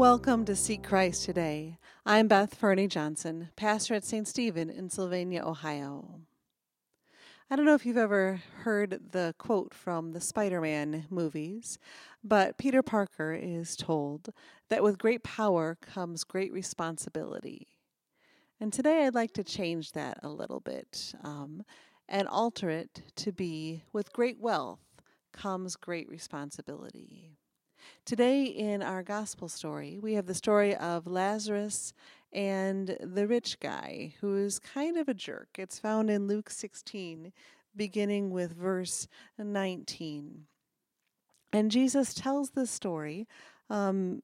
Welcome to Seek Christ today. I'm Beth Fernie Johnson, pastor at St. Stephen in Sylvania, Ohio. I don't know if you've ever heard the quote from the Spider Man movies, but Peter Parker is told that with great power comes great responsibility. And today I'd like to change that a little bit um, and alter it to be with great wealth comes great responsibility. Today, in our gospel story, we have the story of Lazarus and the rich guy who is kind of a jerk. It's found in Luke 16, beginning with verse 19. And Jesus tells this story, um,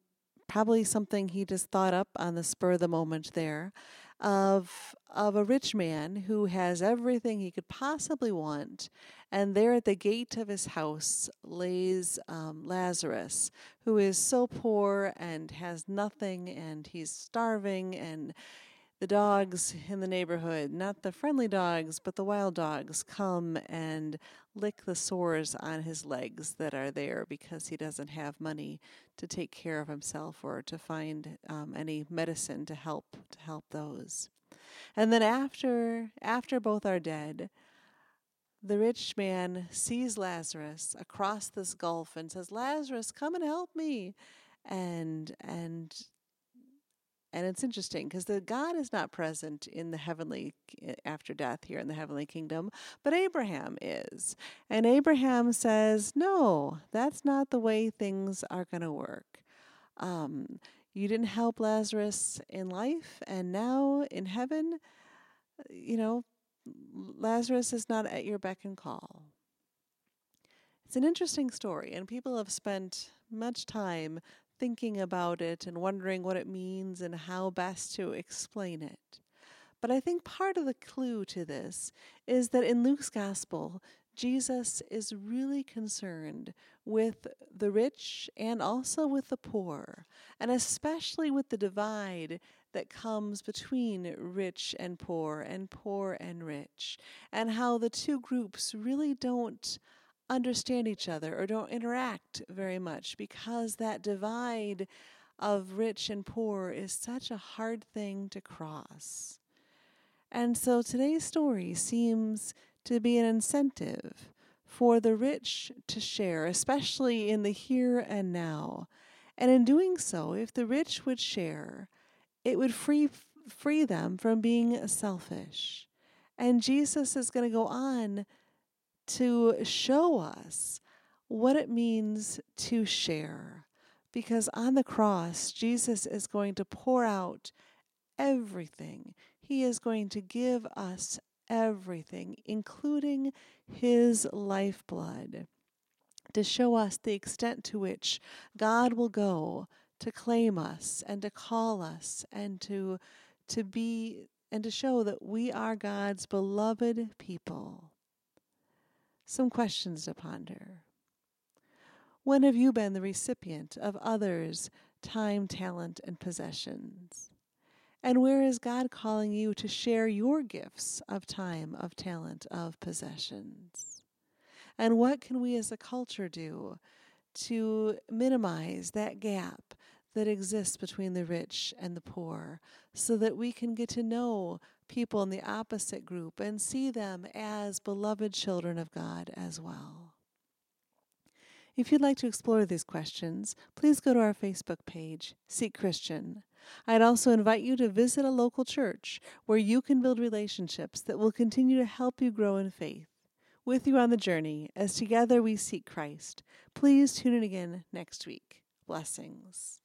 probably something he just thought up on the spur of the moment there, of of a rich man who has everything he could possibly want, and there at the gate of his house lays um, Lazarus, who is so poor and has nothing, and he's starving, and the dogs in the neighborhood, not the friendly dogs, but the wild dogs, come and lick the sores on his legs that are there because he doesn't have money to take care of himself or to find um, any medicine to help to help those. And then after after both are dead, the rich man sees Lazarus across this gulf and says, "Lazarus, come and help me." And and and it's interesting because the God is not present in the heavenly after death here in the heavenly kingdom, but Abraham is. And Abraham says, "No, that's not the way things are going to work. Um, you didn't help Lazarus in life, and now in heaven, you know, Lazarus is not at your beck and call." It's an interesting story, and people have spent much time thinking about it and wondering what it means and how best to explain it. But I think part of the clue to this is that in Luke's gospel, Jesus is really concerned with the rich and also with the poor, and especially with the divide that comes between rich and poor and poor and rich, and how the two groups really don't understand each other or don't interact very much because that divide of rich and poor is such a hard thing to cross. And so today's story seems to be an incentive for the rich to share, especially in the here and now. And in doing so, if the rich would share, it would free free them from being selfish. And Jesus is going to go on to show us what it means to share. Because on the cross, Jesus is going to pour out everything. He is going to give us everything, including His lifeblood, to show us the extent to which God will go to claim us and to call us and to, to be and to show that we are God's beloved people some questions to ponder. When have you been the recipient of others' time, talent, and possessions? And where is God calling you to share your gifts of time, of talent, of possessions? And what can we as a culture do to minimize that gap that exists between the rich and the poor so that we can get to know people in the opposite group and see them as beloved children of God as well. If you'd like to explore these questions, please go to our Facebook page, Seek Christian. I'd also invite you to visit a local church where you can build relationships that will continue to help you grow in faith. With you on the journey, as together we seek Christ, please tune in again next week. Blessings.